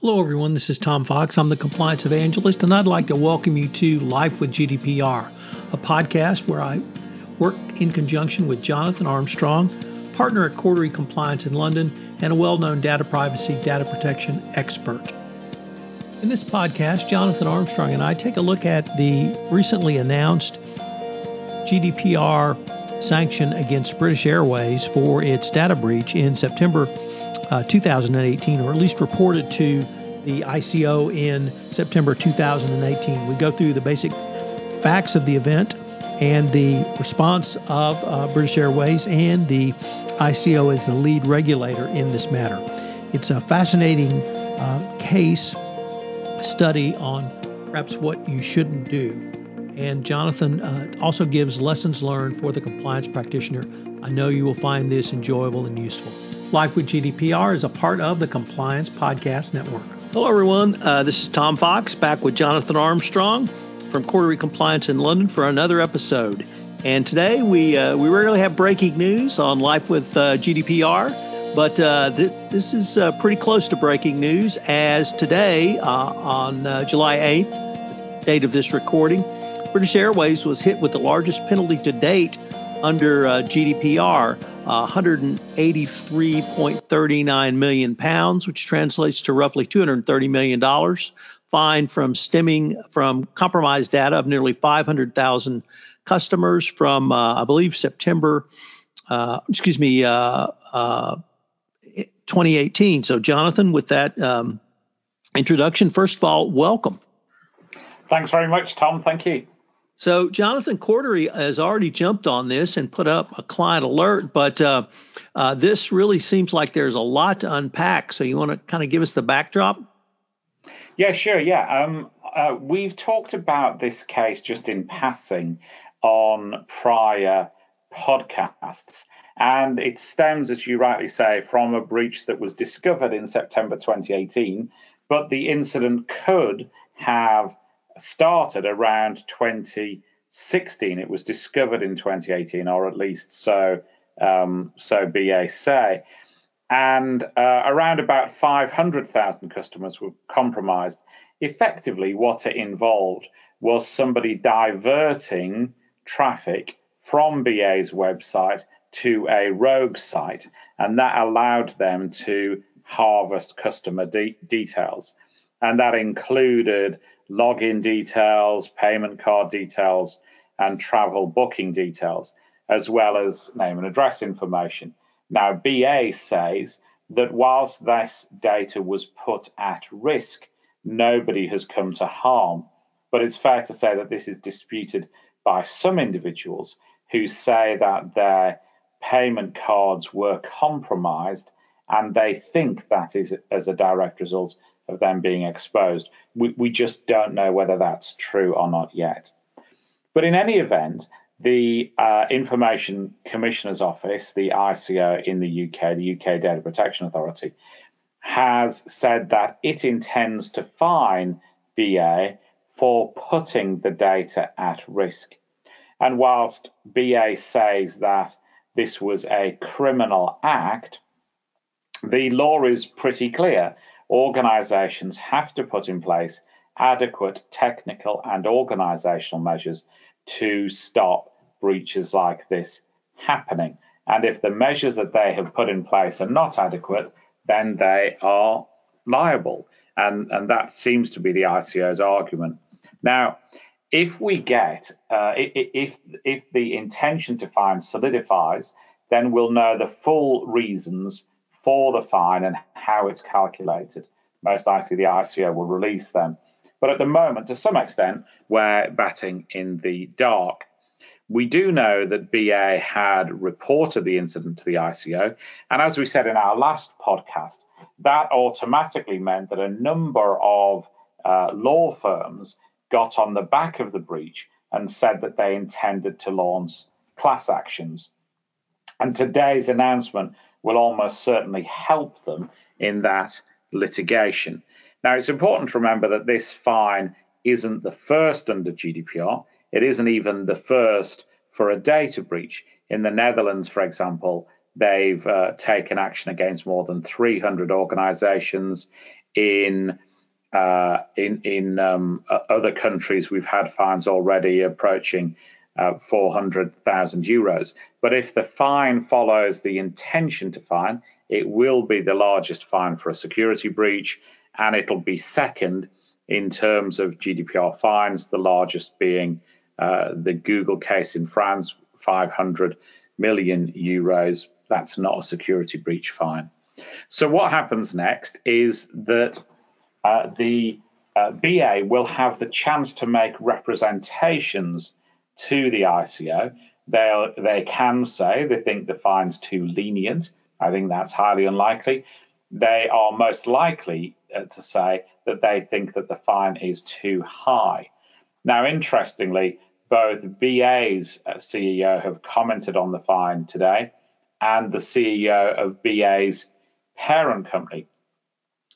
Hello, everyone. This is Tom Fox. I'm the compliance evangelist, and I'd like to welcome you to Life with GDPR, a podcast where I work in conjunction with Jonathan Armstrong, partner at Cordery Compliance in London, and a well known data privacy, data protection expert. In this podcast, Jonathan Armstrong and I take a look at the recently announced GDPR sanction against British Airways for its data breach in September uh, 2018, or at least reported to the ICO in September 2018. We go through the basic facts of the event and the response of uh, British Airways and the ICO as the lead regulator in this matter. It's a fascinating uh, case study on perhaps what you shouldn't do. And Jonathan uh, also gives lessons learned for the compliance practitioner. I know you will find this enjoyable and useful. Life with GDPR is a part of the Compliance Podcast Network. Hello, everyone. Uh, this is Tom Fox back with Jonathan Armstrong from Cordery Compliance in London for another episode. And today we uh, we rarely have breaking news on Life with uh, GDPR, but uh, th- this is uh, pretty close to breaking news as today uh, on July 8th, date of this recording, British Airways was hit with the largest penalty to date under GDPR, 183.39 million pounds, which translates to roughly 230 million dollars. Fine from stemming from compromised data of nearly 500,000 customers from, uh, I believe, September. Uh, excuse me, uh, uh, 2018. So, Jonathan, with that um, introduction, first of all, welcome. Thanks very much, Tom. Thank you. So Jonathan Cordery has already jumped on this and put up a client alert, but uh, uh, this really seems like there's a lot to unpack. So you want to kind of give us the backdrop? Yeah, sure. Yeah, um, uh, we've talked about this case just in passing on prior podcasts, and it stems, as you rightly say, from a breach that was discovered in September 2018, but the incident could have started around 2016. It was discovered in 2018, or at least so um, so BA say. And uh, around about 500,000 customers were compromised. Effectively, what it involved was somebody diverting traffic from BA's website to a rogue site, and that allowed them to harvest customer de- details. And that included login details, payment card details, and travel booking details, as well as name and address information. Now, BA says that whilst this data was put at risk, nobody has come to harm. But it's fair to say that this is disputed by some individuals who say that their payment cards were compromised and they think that is as a direct result of them being exposed. We, we just don't know whether that's true or not yet. But in any event, the uh, Information Commissioner's Office, the ICO in the UK, the UK Data Protection Authority, has said that it intends to fine BA for putting the data at risk. And whilst BA says that this was a criminal act, the law is pretty clear organizations have to put in place adequate technical and organizational measures to stop breaches like this happening. And if the measures that they have put in place are not adequate, then they are liable. And, and that seems to be the ICO's argument. Now, if we get, uh, if, if the intention to find solidifies, then we'll know the full reasons for the fine and how it's calculated. Most likely the ICO will release them. But at the moment, to some extent, we're batting in the dark. We do know that BA had reported the incident to the ICO. And as we said in our last podcast, that automatically meant that a number of uh, law firms got on the back of the breach and said that they intended to launch class actions. And today's announcement will almost certainly help them in that litigation. Now, it's important to remember that this fine isn't the first under GDPR. It isn't even the first for a data breach. In the Netherlands, for example, they've uh, taken action against more than 300 organizations. in uh, in in um, other countries, we've had fines already approaching uh, 400,000 euros. But if the fine follows the intention to fine, it will be the largest fine for a security breach, and it'll be second in terms of GDPR fines, the largest being uh, the Google case in France, 500 million euros. That's not a security breach fine. So, what happens next is that uh, the uh, BA will have the chance to make representations to the ICO. They they can say they think the fine's too lenient. I think that's highly unlikely. They are most likely uh, to say that they think that the fine is too high. Now, interestingly, both BA's uh, CEO have commented on the fine today, and the CEO of BA's parent company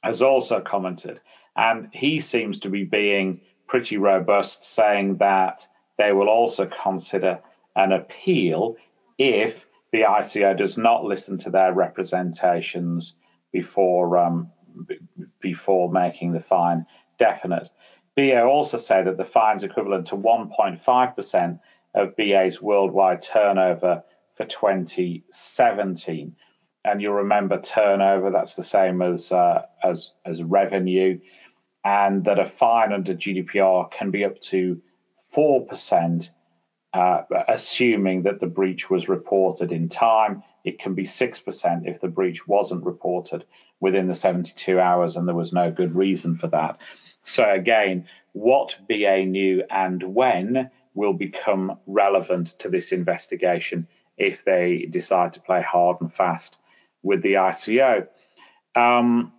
has also commented. And he seems to be being pretty robust, saying that they will also consider an appeal if the ICO does not listen to their representations before um, b- before making the fine definite. BA also say that the fine is equivalent to 1.5% of BA's worldwide turnover for 2017. And you'll remember turnover, that's the same as, uh, as, as revenue, and that a fine under GDPR can be up to 4%, uh, assuming that the breach was reported in time. It can be 6% if the breach wasn't reported within the 72 hours and there was no good reason for that. So, again, what BA knew and when will become relevant to this investigation if they decide to play hard and fast with the ICO. Um,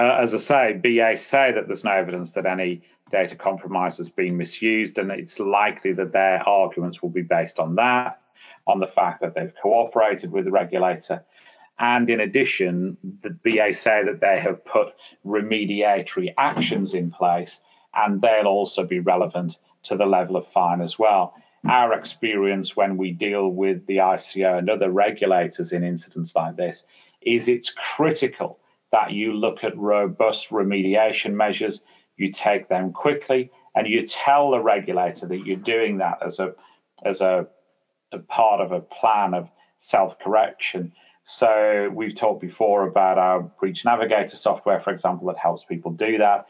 Uh, as I say, BA say that there's no evidence that any data compromise has been misused, and it's likely that their arguments will be based on that, on the fact that they've cooperated with the regulator. And in addition, the BA say that they have put remediatory actions in place, and they'll also be relevant to the level of fine as well. Our experience when we deal with the ICO and other regulators in incidents like this is it's critical that you look at robust remediation measures, you take them quickly, and you tell the regulator that you're doing that as a as a, a part of a plan of self-correction. So we've talked before about our breach navigator software, for example, that helps people do that.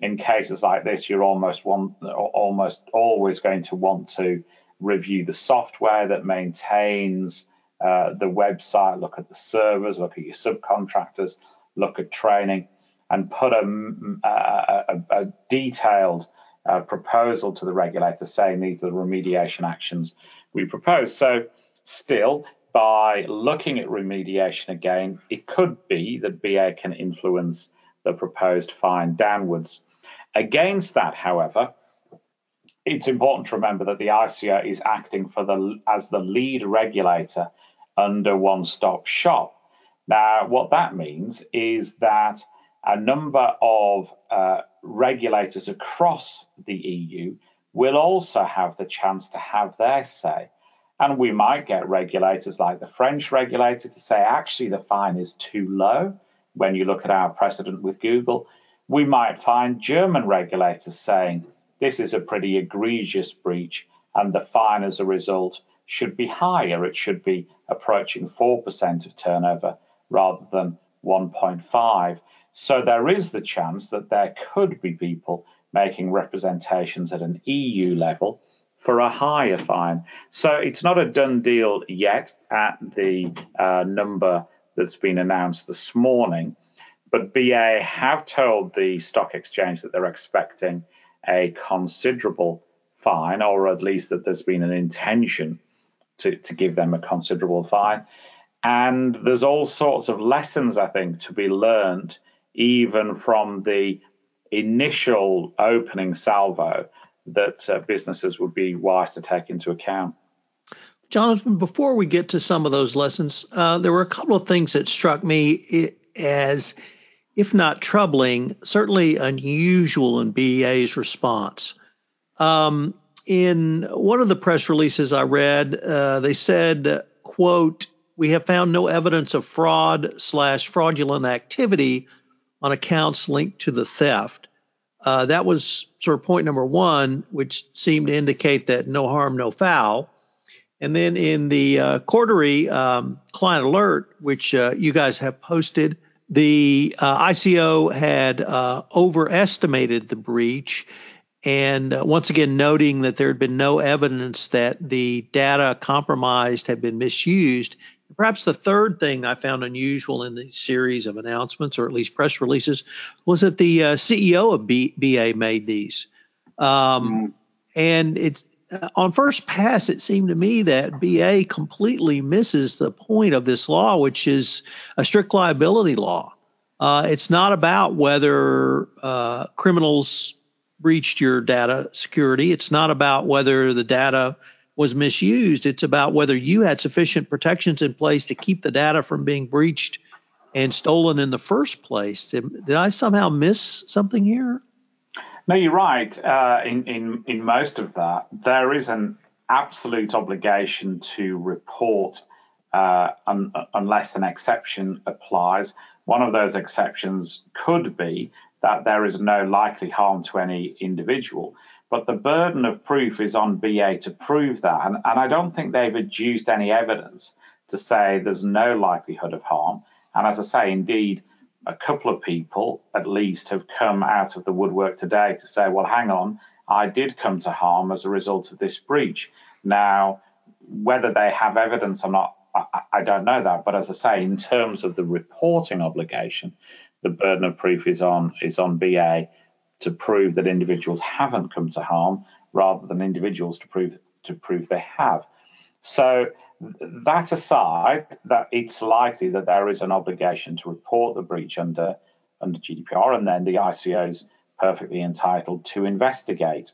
In cases like this, you're almost one, almost always going to want to review the software that maintains uh, the website, look at the servers, look at your subcontractors, look at training, and put a, a, a detailed uh, proposal to the regulator saying these are the remediation actions we propose. So, still, by looking at remediation again, it could be that BA can influence the proposed fine downwards. Against that, however, it's important to remember that the ICO is acting for the as the lead regulator under one stop shop. Now, what that means is that a number of uh, regulators across the EU will also have the chance to have their say. And we might get regulators like the French regulator to say, actually, the fine is too low when you look at our precedent with Google. We might find German regulators saying, this is a pretty egregious breach, and the fine as a result should be higher. It should be approaching 4% of turnover rather than 1.5. So there is the chance that there could be people making representations at an EU level for a higher fine. So it's not a done deal yet at the uh, number that's been announced this morning. But BA have told the stock exchange that they're expecting a considerable fine, or at least that there's been an intention to, to give them a considerable fine. And there's all sorts of lessons, I think, to be learned even from the initial opening salvo that uh, businesses would be wise to take into account. Jonathan, before we get to some of those lessons, uh, there were a couple of things that struck me as, if not troubling, certainly unusual in BA's response. Um, in one of the press releases I read, uh, they said, "quote We have found no evidence of fraud slash fraudulent activity on accounts linked to the theft. Uh, that was sort of point number one, which seemed to indicate that no harm, no foul. And then in the uh, Cordery um, client alert, which uh, you guys have posted, the uh, ICO had uh, overestimated the breach. And uh, once again, noting that there had been no evidence that the data compromised had been misused. Perhaps the third thing I found unusual in the series of announcements, or at least press releases, was that the uh, CEO of B- BA made these. Um, mm. And it's uh, on first pass, it seemed to me that BA completely misses the point of this law, which is a strict liability law. Uh, it's not about whether uh, criminals breached your data security. It's not about whether the data was misused. It's about whether you had sufficient protections in place to keep the data from being breached and stolen in the first place. Did, did I somehow miss something here? No, you're right. Uh, in, in, in most of that, there is an absolute obligation to report uh, un, unless an exception applies. One of those exceptions could be that there is no likely harm to any individual. But the burden of proof is on BA to prove that. And, and I don't think they've adduced any evidence to say there's no likelihood of harm. And as I say, indeed, a couple of people at least have come out of the woodwork today to say, well, hang on, I did come to harm as a result of this breach. Now, whether they have evidence or not, I, I don't know that. But as I say, in terms of the reporting obligation, the burden of proof is on is on BA to prove that individuals haven't come to harm, rather than individuals to prove to prove they have. So that aside, that it's likely that there is an obligation to report the breach under under GDPR, and then the ICO is perfectly entitled to investigate.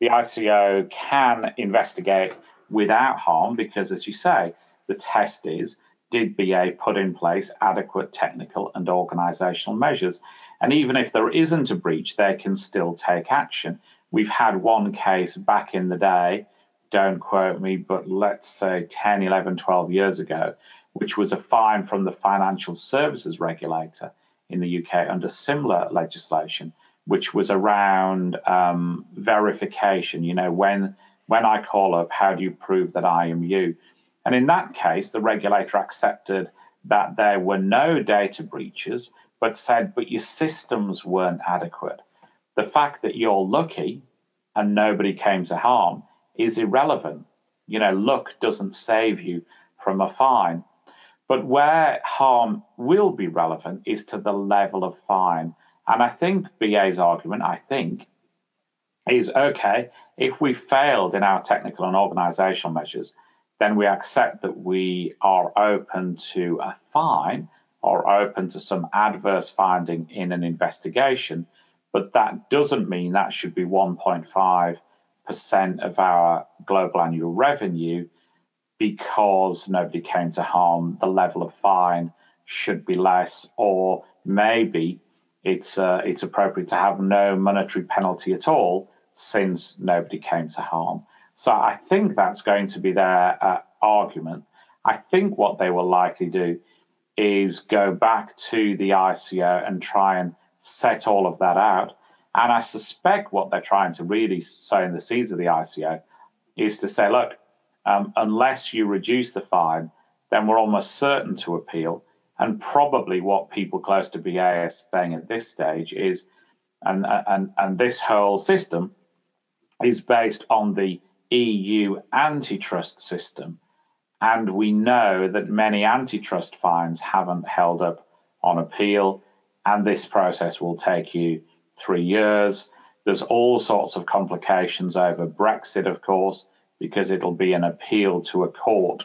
The ICO can investigate without harm because, as you say, the test is did BA put in place adequate technical and organizational measures? And even if there isn't a breach, they can still take action. We've had one case back in the day don't quote me, but let's say 10, 11, 12 years ago, which was a fine from the financial services regulator in the UK under similar legislation, which was around um, verification. You know, when when I call up, how do you prove that I am you? And in that case, the regulator accepted that there were no data breaches, but said, but your systems weren't adequate. The fact that you're lucky and nobody came to harm is irrelevant. You know, luck doesn't save you from a fine. But where harm will be relevant is to the level of fine. And I think BA's argument, I think, is okay, if we failed in our technical and organizational measures, then we accept that we are open to a fine or open to some adverse finding in an investigation. But that doesn't mean that should be 1.5 percent of our global annual revenue because nobody came to harm, the level of fine should be less, or maybe it's uh, it's appropriate to have no monetary penalty at all since nobody came to harm. So I think that's going to be their uh, argument. I think what they will likely do is go back to the ICO and try and set all of that out and I suspect what they're trying to really sow in the seeds of the ICO is to say, look, um, unless you reduce the fine, then we're almost certain to appeal. And probably what people close to BA are saying at this stage is, and, and, and this whole system is based on the EU antitrust system. And we know that many antitrust fines haven't held up on appeal, and this process will take you three years. There's all sorts of complications over Brexit, of course, because it'll be an appeal to a court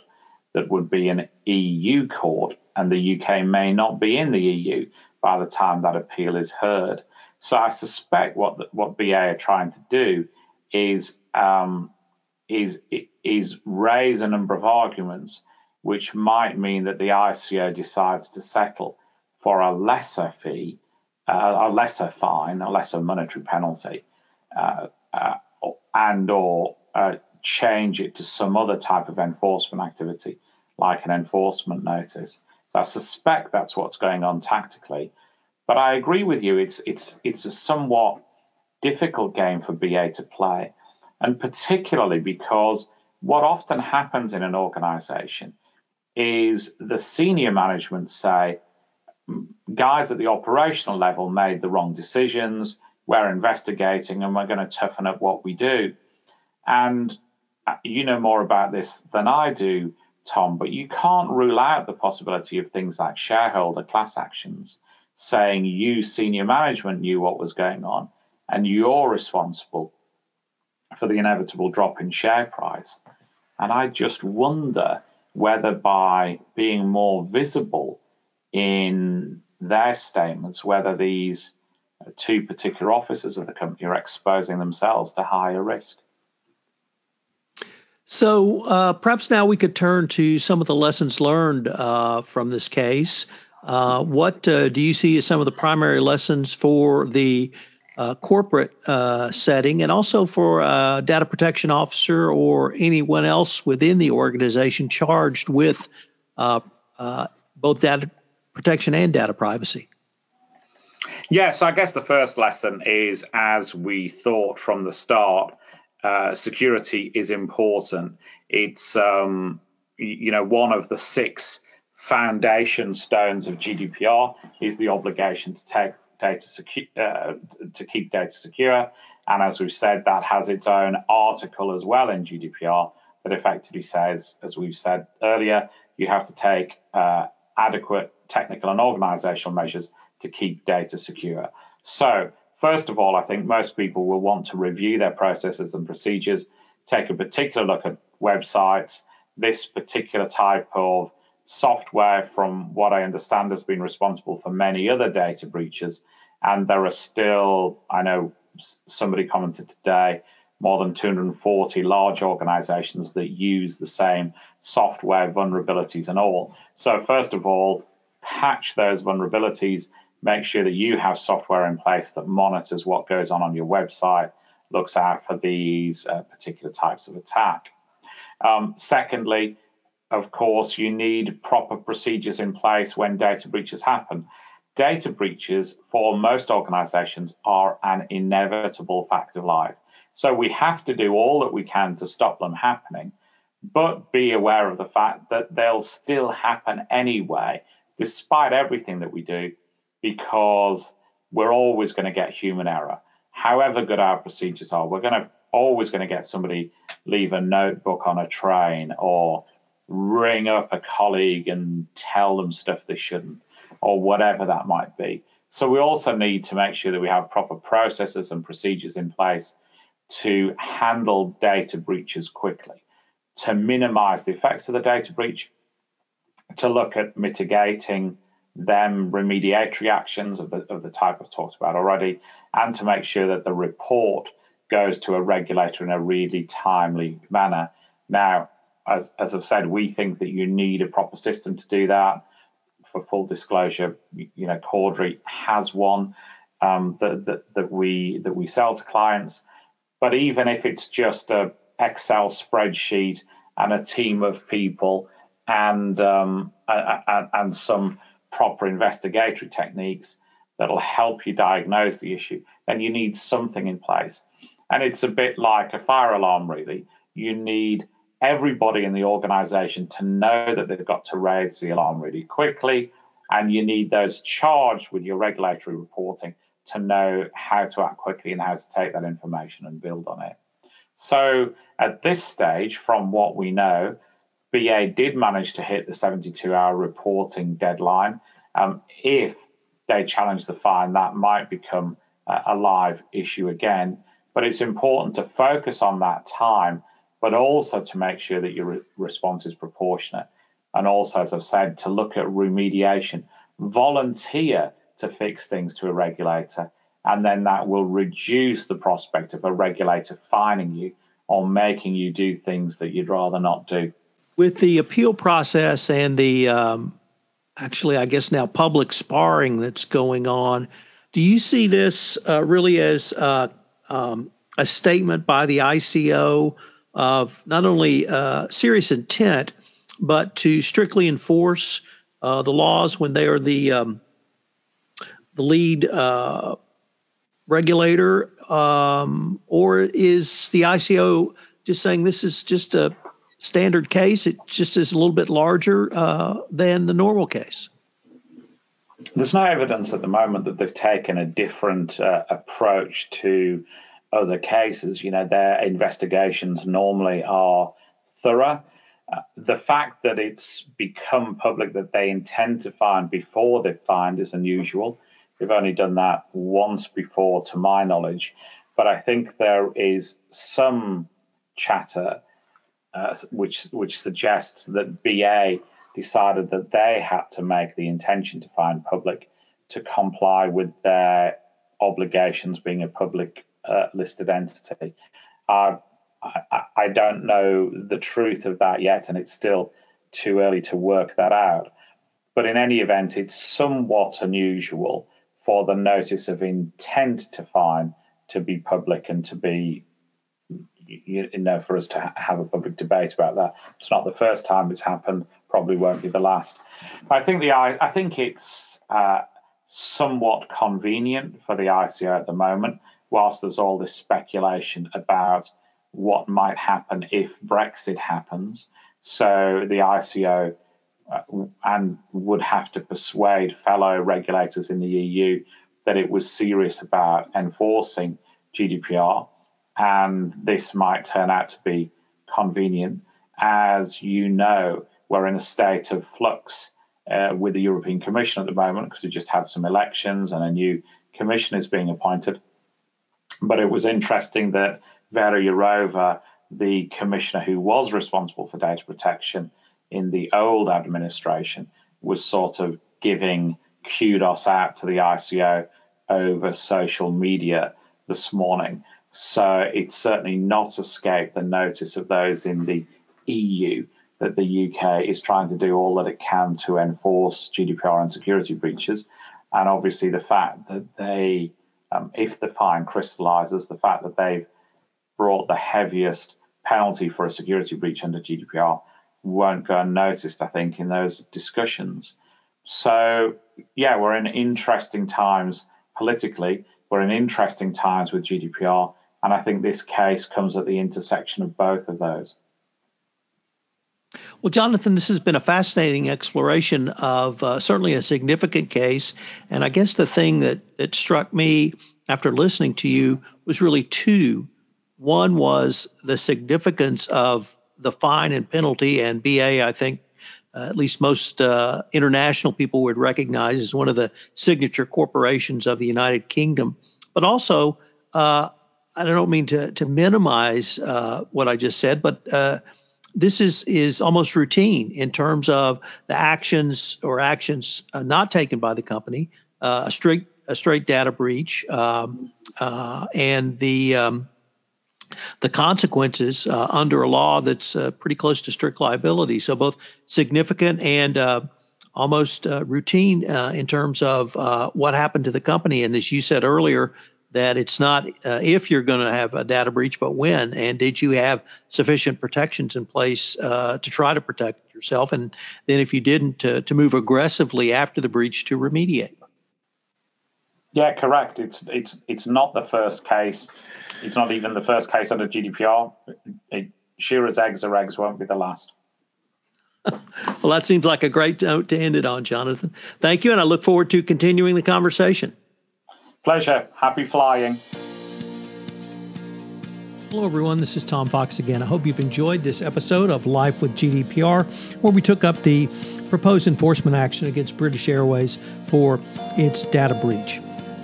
that would be an EU court, and the UK may not be in the EU by the time that appeal is heard. So I suspect what what BA are trying to do is um, is is raise a number of arguments which might mean that the ICO decides to settle for a lesser fee uh, a lesser fine, a lesser monetary penalty, uh, uh, and or uh, change it to some other type of enforcement activity, like an enforcement notice. So I suspect that's what's going on tactically. But I agree with you. It's it's it's a somewhat difficult game for BA to play, and particularly because what often happens in an organization is the senior management say, guys at the operational level made the wrong decisions, we're investigating and we're going to toughen up what we do. And uh, you know more about this than I do, Tom, but you can't rule out the possibility of things like shareholder class actions saying you, senior management, knew what was going on and you're responsible for the inevitable drop in share price. And I just wonder whether by being more visible in their statements, whether these two particular officers of the company are exposing themselves to higher risk. So uh, perhaps now we could turn to some of the lessons learned uh, from this case. Uh, what uh, do you see as some of the primary lessons for the uh, corporate uh, setting and also for a data protection officer or anyone else within the organization charged with uh, uh both data protection and data privacy? Yes, I guess the first lesson is as we thought from the start, uh, security is important. It's um, you know one of the six foundation stones of GDPR is the obligation to take data secure uh, to keep data secure. And as we've said, that has its own article as well in GDPR that effectively says, as we've said earlier, you have to take uh, adequate technical and organizational measures to keep data secure. So, first of all, I think most people will want to review their processes and procedures, take a particular look at websites. This particular type of software, from what I understand, has been responsible for many other data breaches. And there are still, I know somebody commented today, more than 240 large organizations that use the same software vulnerabilities and all. So, first of all, patch those vulnerabilities, make sure that you have software in place that monitors what goes on on your website, looks out for these uh, particular types of attack. Um, secondly, of course, you need proper procedures in place when data breaches happen. Data breaches for most organizations are an inevitable fact of life. So we have to do all that we can to stop them happening, but be aware of the fact that they'll still happen anyway, despite everything that we do, because we're always going to get human error. However good our procedures are, we're going to always going to get somebody leave a notebook on a train or ring up a colleague and tell them stuff they shouldn't, or whatever that might be. So we also need to make sure that we have proper processes and procedures in place to handle data breaches quickly, to minimize the effects of the data breach, to look at mitigating them remediatory actions of the, of the type I've talked about already, and to make sure that the report goes to a regulator in a really timely manner. Now, as, as I've said, we think that you need a proper system to do that. For full disclosure, you know, Cordery has one um, that, that, that we that we sell to clients. But even if it's just a Excel spreadsheet and a team of people and um, and, and some proper investigatory techniques that'll help you diagnose the issue, then you need something in place. And it's a bit like a fire alarm, really. You need everybody in the organization to know that they've got to raise the alarm really quickly. And you need those charged with your regulatory reporting to know how to act quickly and how to take that information and build on it. So at this stage, from what we know, BA did manage to hit the 72 hour reporting deadline. Um, if they challenge the fine, that might become a live issue again. But it's important to focus on that time but also to make sure that your re- response is proportionate. And also, as I've said, to look at remediation, volunteer to fix things to a regulator, and then that will reduce the prospect of a regulator fining you or making you do things that you'd rather not do. With the appeal process and the um, actually, I guess now public sparring that's going on, do you see this uh, really as uh, um, a statement by the ICO of not only uh, serious intent, but to strictly enforce uh, the laws when they are the um, the lead uh, regulator, um, or is the ICO just saying this is just a standard case? It just is a little bit larger uh, than the normal case. There's no evidence at the moment that they've taken a different uh, approach to other cases. You know, their investigations normally are thorough. Uh, the fact that it's become public that they intend to find before they find is unusual. They've only done that once before, to my knowledge. But I think there is some chatter uh, which which suggests that BA decided that they had to make the intention to find public to comply with their obligations being a public uh, listed entity. Uh, I, I don't know the truth of that yet, and it's still too early to work that out. But in any event, it's somewhat unusual for the notice of intent to fine to be public and to be, you know, for us to have a public debate about that. It's not the first time it's happened. Probably won't be the last. I think the I think it's uh, somewhat convenient for the ICO at the moment, whilst there's all this speculation about what might happen if Brexit happens. So the ICO uh, and would have to persuade fellow regulators in the EU that it was serious about enforcing GDPR, and this might turn out to be convenient. As you know, we're in a state of flux uh, with the European Commission at the moment because we just had some elections and a new commission is being appointed. But it was interesting that Vera Jourova, the commissioner who was responsible for data protection, in the old administration was sort of giving kudos out to the ICO over social media this morning. So it's certainly not escaped the notice of those in the EU that the UK is trying to do all that it can to enforce GDPR and security breaches. And obviously, the fact that they, um, if the fine crystallizes, the fact that they've brought the heaviest penalty for a security breach under GDPR won't go unnoticed, I think, in those discussions. So, yeah, we're in interesting times politically. We're in interesting times with GDPR. And I think this case comes at the intersection of both of those. Well, Jonathan, this has been a fascinating exploration of uh, certainly a significant case. And I guess the thing that, that struck me after listening to you was really two. One was the significance of the fine and penalty, and BA, I think, uh, at least most uh, international people would recognize as one of the signature corporations of the United Kingdom. But also, uh, I don't mean to to minimize uh, what I just said, but uh, this is is almost routine in terms of the actions or actions uh, not taken by the company, a straight a straight data breach, um, and the um, the consequences uh, under a law that's uh, pretty close to strict liability. So both significant and uh, almost uh, routine uh, in terms of uh, what happened to the company. And as you said earlier, that it's not uh, if you're going to have a data breach, but when. And did you have sufficient protections in place uh, to try to protect yourself? And then if you didn't, to, to move aggressively after the breach to remediate. Yeah, correct. It's it's it's not the first case. It's not even the first case under GDPR. It, sure as eggs are eggs won't be the last. well, that seems like a great note to end it on, Jonathan. Thank you, and I look forward to continuing the conversation. Pleasure. Happy flying. Hello, everyone. This is Tom Fox again. I hope you've enjoyed this episode of Life with GDPR, where we took up the proposed enforcement action against British Airways for its data breach.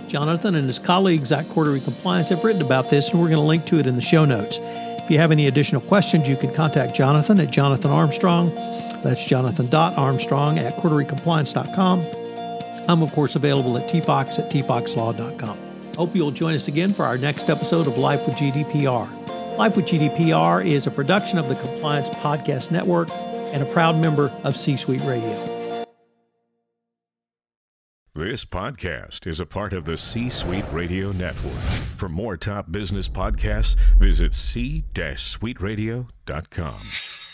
Jonathan and his colleagues at Cordery Compliance have written about this, and we're going to link to it in the show notes. If you have any additional questions, you can contact Jonathan at Jonathan Armstrong. That's jonathan.armstrong at corderycompliance.com. I'm, of course, available at tfox at tfoxlaw.com. Hope you'll join us again for our next episode of Life with GDPR. Life with GDPR is a production of the Compliance Podcast Network and a proud member of C Suite Radio. This podcast is a part of the C Suite Radio Network. For more top business podcasts, visit c-suiteradio.com.